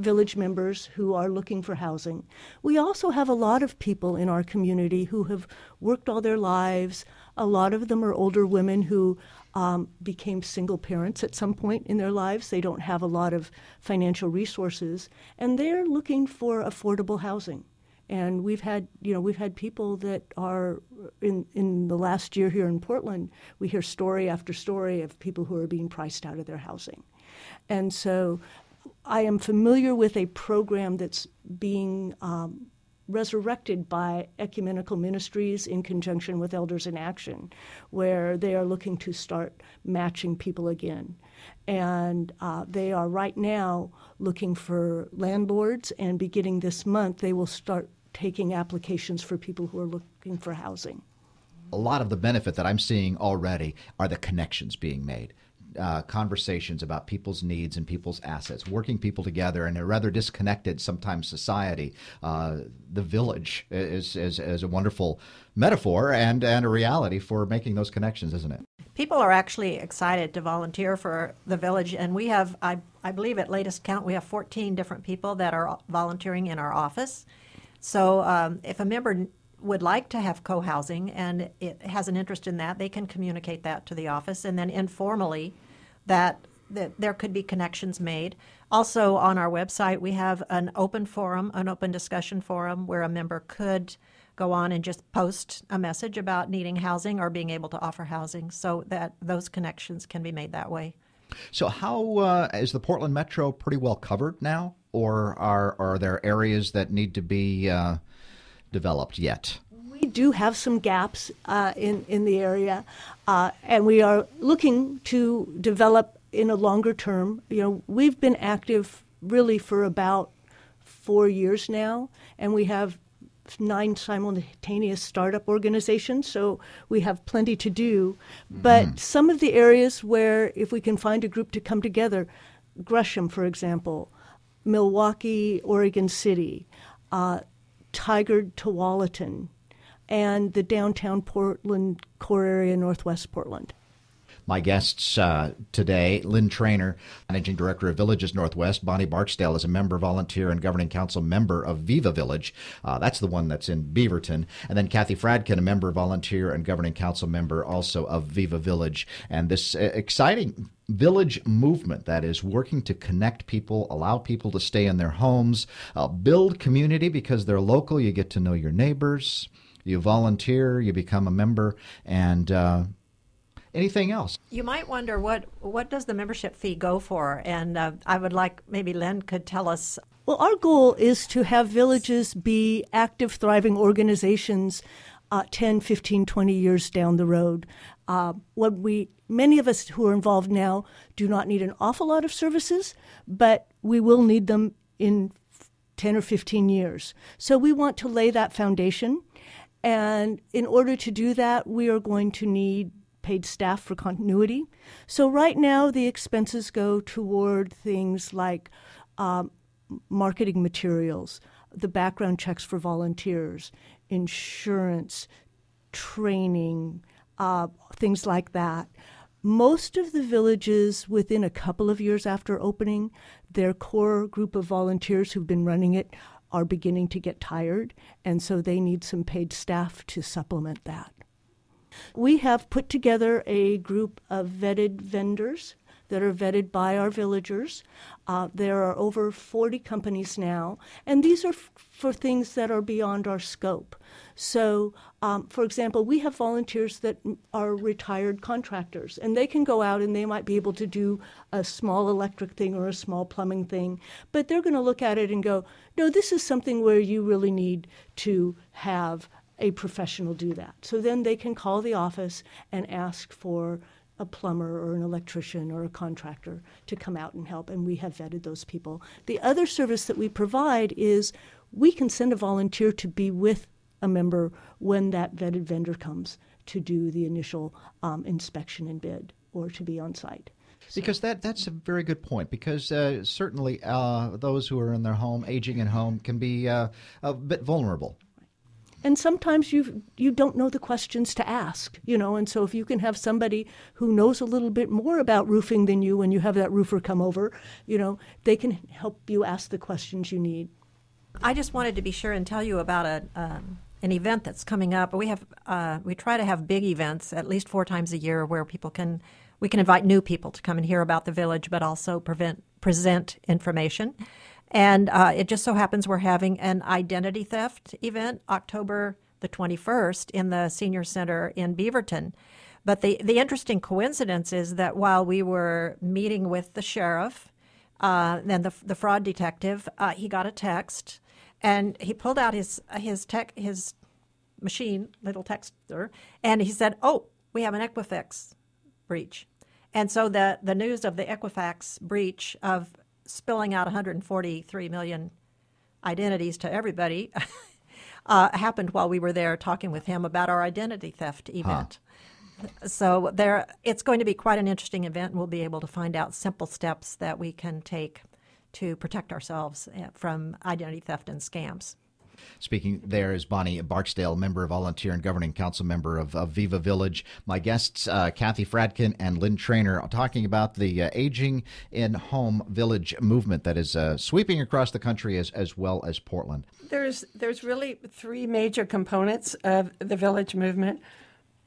village members who are looking for housing. We also have a lot of people in our community who have worked all their lives. A lot of them are older women who um, became single parents at some point in their lives. They don't have a lot of financial resources, and they're looking for affordable housing and we've had you know we've had people that are in in the last year here in Portland we hear story after story of people who are being priced out of their housing and so I am familiar with a program that's being um, resurrected by ecumenical ministries in conjunction with Elders in Action, where they are looking to start matching people again. And uh, they are right now looking for landlords, and beginning this month, they will start taking applications for people who are looking for housing. A lot of the benefit that I'm seeing already are the connections being made. Uh, conversations about people's needs and people's assets, working people together in a rather disconnected sometimes society. Uh, the village is, is, is a wonderful metaphor and, and a reality for making those connections, isn't it? People are actually excited to volunteer for the village, and we have, I, I believe at latest count, we have 14 different people that are volunteering in our office. So um, if a member would like to have co-housing and it has an interest in that, they can communicate that to the office, and then informally, that that there could be connections made. Also, on our website, we have an open forum, an open discussion forum where a member could go on and just post a message about needing housing or being able to offer housing so that those connections can be made that way. So, how uh, is the Portland Metro pretty well covered now? Or are are there areas that need to be uh, developed yet? We do have some gaps uh, in in the area, uh, and we are looking to develop in a longer term. You know, we've been active really for about four years now, and we have nine simultaneous startup organizations, so we have plenty to do. But mm-hmm. some of the areas where, if we can find a group to come together, Gresham, for example, Milwaukie, Oregon City, uh, Tigard, Tualatin, and the downtown Portland core area, Northwest Portland. My guests uh, today, Lynn Trainer, Managing Director of Villages Northwest. Bonnie Barksdale is a member, volunteer, and governing council member of Viva Village. Uh, that's the one that's in Beaverton. And then Kathy Fradkin, a member, volunteer, and governing council member also of Viva Village. And this uh, exciting village movement that is working to connect people, allow people to stay in their homes, uh, build community because they're local. You get to know your neighbors. You volunteer, you become a member, and uh, anything else. You might wonder what what does the membership fee go for, and uh, I would like maybe Lynn could tell us. Well, our goal is to have villages be active, thriving organizations uh, 10, 15, 20 years down the road. Uh, what we many of us who are involved now do not need an awful lot of services, but we will need them in 10 or 15 years. So we want to lay that foundation. And in order to do that, we are going to need paid staff for continuity. So right now, the expenses go toward things like um, marketing materials, the background checks for volunteers, insurance, training, uh, things like that. Most of the villages, within a couple of years after opening, their core group of volunteers who've been running it are beginning to get tired, and so they need some paid staff to supplement that. We have put together a group of vetted vendors that are vetted by our villagers. Uh, there are over 40 companies now, and these are f- for things that are beyond our scope. So, um, for example, we have volunteers that are retired contractors, and they can go out and they might be able to do a small electric thing or a small plumbing thing, but they're going to look at it and go, no, this is something where you really need to have a professional do that. So then they can call the office and ask for a plumber or an electrician or a contractor to come out and help, and we have vetted those people. The other service that we provide is we can send a volunteer to be with a member when that vetted vendor comes to do the initial um, inspection and bid or to be on site. Because that that's a very good point. Because uh, certainly uh, those who are in their home, aging in home, can be uh, a bit vulnerable and sometimes you you don't know the questions to ask you know? And so if you can have somebody who knows a little bit more about roofing than you when you have that roofer come over you know they can help you ask the questions you need. I just wanted to be sure and tell you about a um, an event that's coming up. We have uh, we try to have big events at least four times a year where people can we can invite new people to come and hear about the village but also prevent, present information and uh, it just so happens we're having an identity theft event October the 21st in the Senior Center in Beaverton. But the, the interesting coincidence is that while we were meeting with the sheriff uh, and the, the fraud detective, uh, he got a text and he pulled out his, his, tech, his machine, little texter, and he said, Oh, we have an Equifax breach. And so the, the news of the Equifax breach of spilling out 143 million identities to everybody uh, happened while we were there talking with him about our identity theft event. Huh. So there, it's going to be quite an interesting event, and we'll be able to find out simple steps that we can take to protect ourselves uh, from identity theft and scams. Speaking there is Bonnie Barksdale, member, volunteer, and governing council member of, of Viva Village. My guests, uh, Kathy Fradkin and Lynn Trainer, talking about the uh, aging in home village movement that is uh, sweeping across the country as, as well as Portland. There's, there's really three major components of the village movement.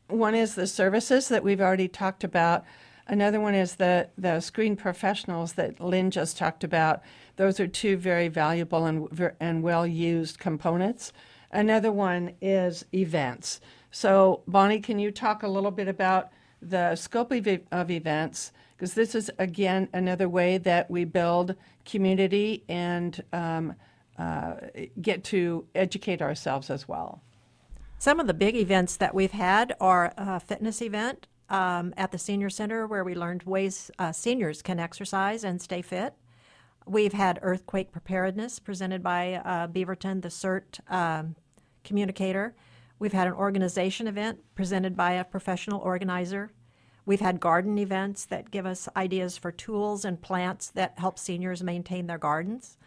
One is the services that we've already talked about. Another one is the, the screen professionals that Lynn just talked about. Those are two very valuable and, and well used components. Another one is events. So, Bonnie, can you talk a little bit about the scope of, of events? Because this is, again, another way that we build community and um, uh, get to educate ourselves as well. Some of the big events that we've had are a fitness event, um, at the senior center where we learned ways uh, seniors can exercise and stay fit. We've had earthquake preparedness presented by uh, Beaverton, the CERT um, communicator. We've had an organization event presented by a professional organizer. We've had garden events that give us ideas for tools and plants that help seniors maintain their gardens.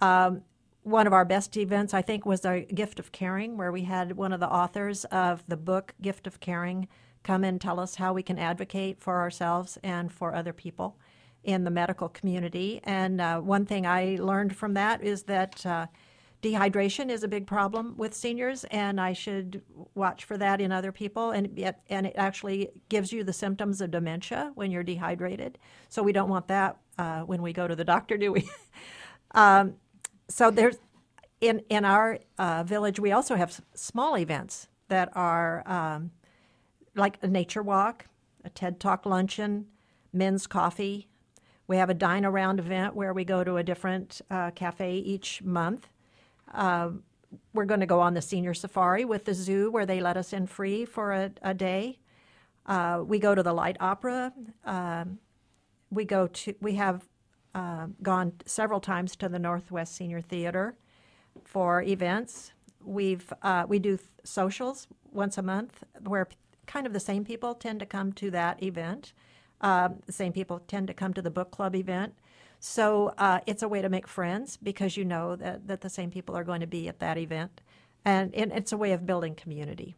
Um, one of our best events, I think, was our Gift of Caring, where we had one of the authors of the book Gift of Caring come and tell us how we can advocate for ourselves and for other people in the medical community. And uh, one thing I learned from that is that uh, dehydration is a big problem with seniors, and I should watch for that in other people. And it, and it actually gives you the symptoms of dementia when you're dehydrated. So we don't want that uh, when we go to the doctor, do we? um, so there's in in our uh, village we also have small events that are um, like a nature walk, a TED Talk luncheon, men's coffee. We have a dine around event where we go to a different uh, cafe each month. Uh, we're going to go on the senior safari with the zoo where they let us in free for a, a day. Uh, we go to the light opera. Um, we go to we have uh, gone several times to the Northwest Senior Theater for events. We've uh, we do th- socials once a month where kind of the same people tend to come to that event. Um, the same people tend to come to the book club event. So uh, it's a way to make friends because you know that, that the same people are going to be at that event. And, and it's a way of building community.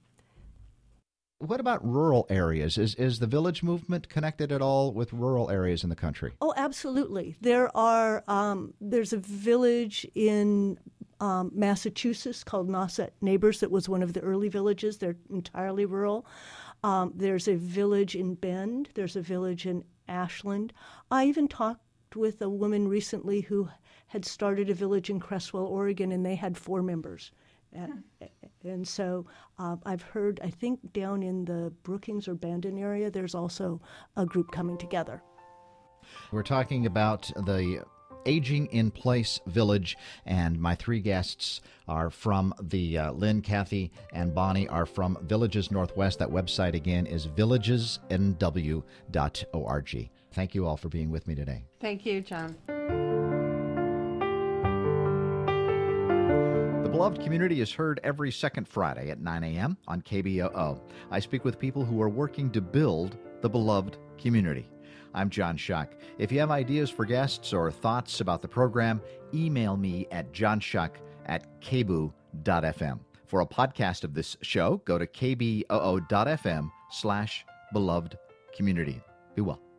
What about rural areas? Is is the village movement connected at all with rural areas in the country? Oh, absolutely. There are um, there's a village in um, Massachusetts called Nauset Neighbors that was one of the early villages. They're entirely rural. Um, there's a village in Bend. There's a village in Ashland. I even talked with a woman recently who had started a village in Creswell, Oregon, and they had four members. And, and so uh, I've heard, I think down in the Brookings or Bandon area, there's also a group coming together. We're talking about the Aging in Place Village, and my three guests are from the uh, Lynn, Kathy, and Bonnie are from Villages Northwest. That website again is villagesnw.org. Thank you all for being with me today. Thank you, John. The Beloved Community is heard every second Friday at 9 a.m. on KBOO. I speak with people who are working to build the beloved community. I'm John Shuck. If you have ideas for guests or thoughts about the program, email me at johnshuck at kboo.fm. For a podcast of this show, go to kboo.fm slash beloved community. Be well.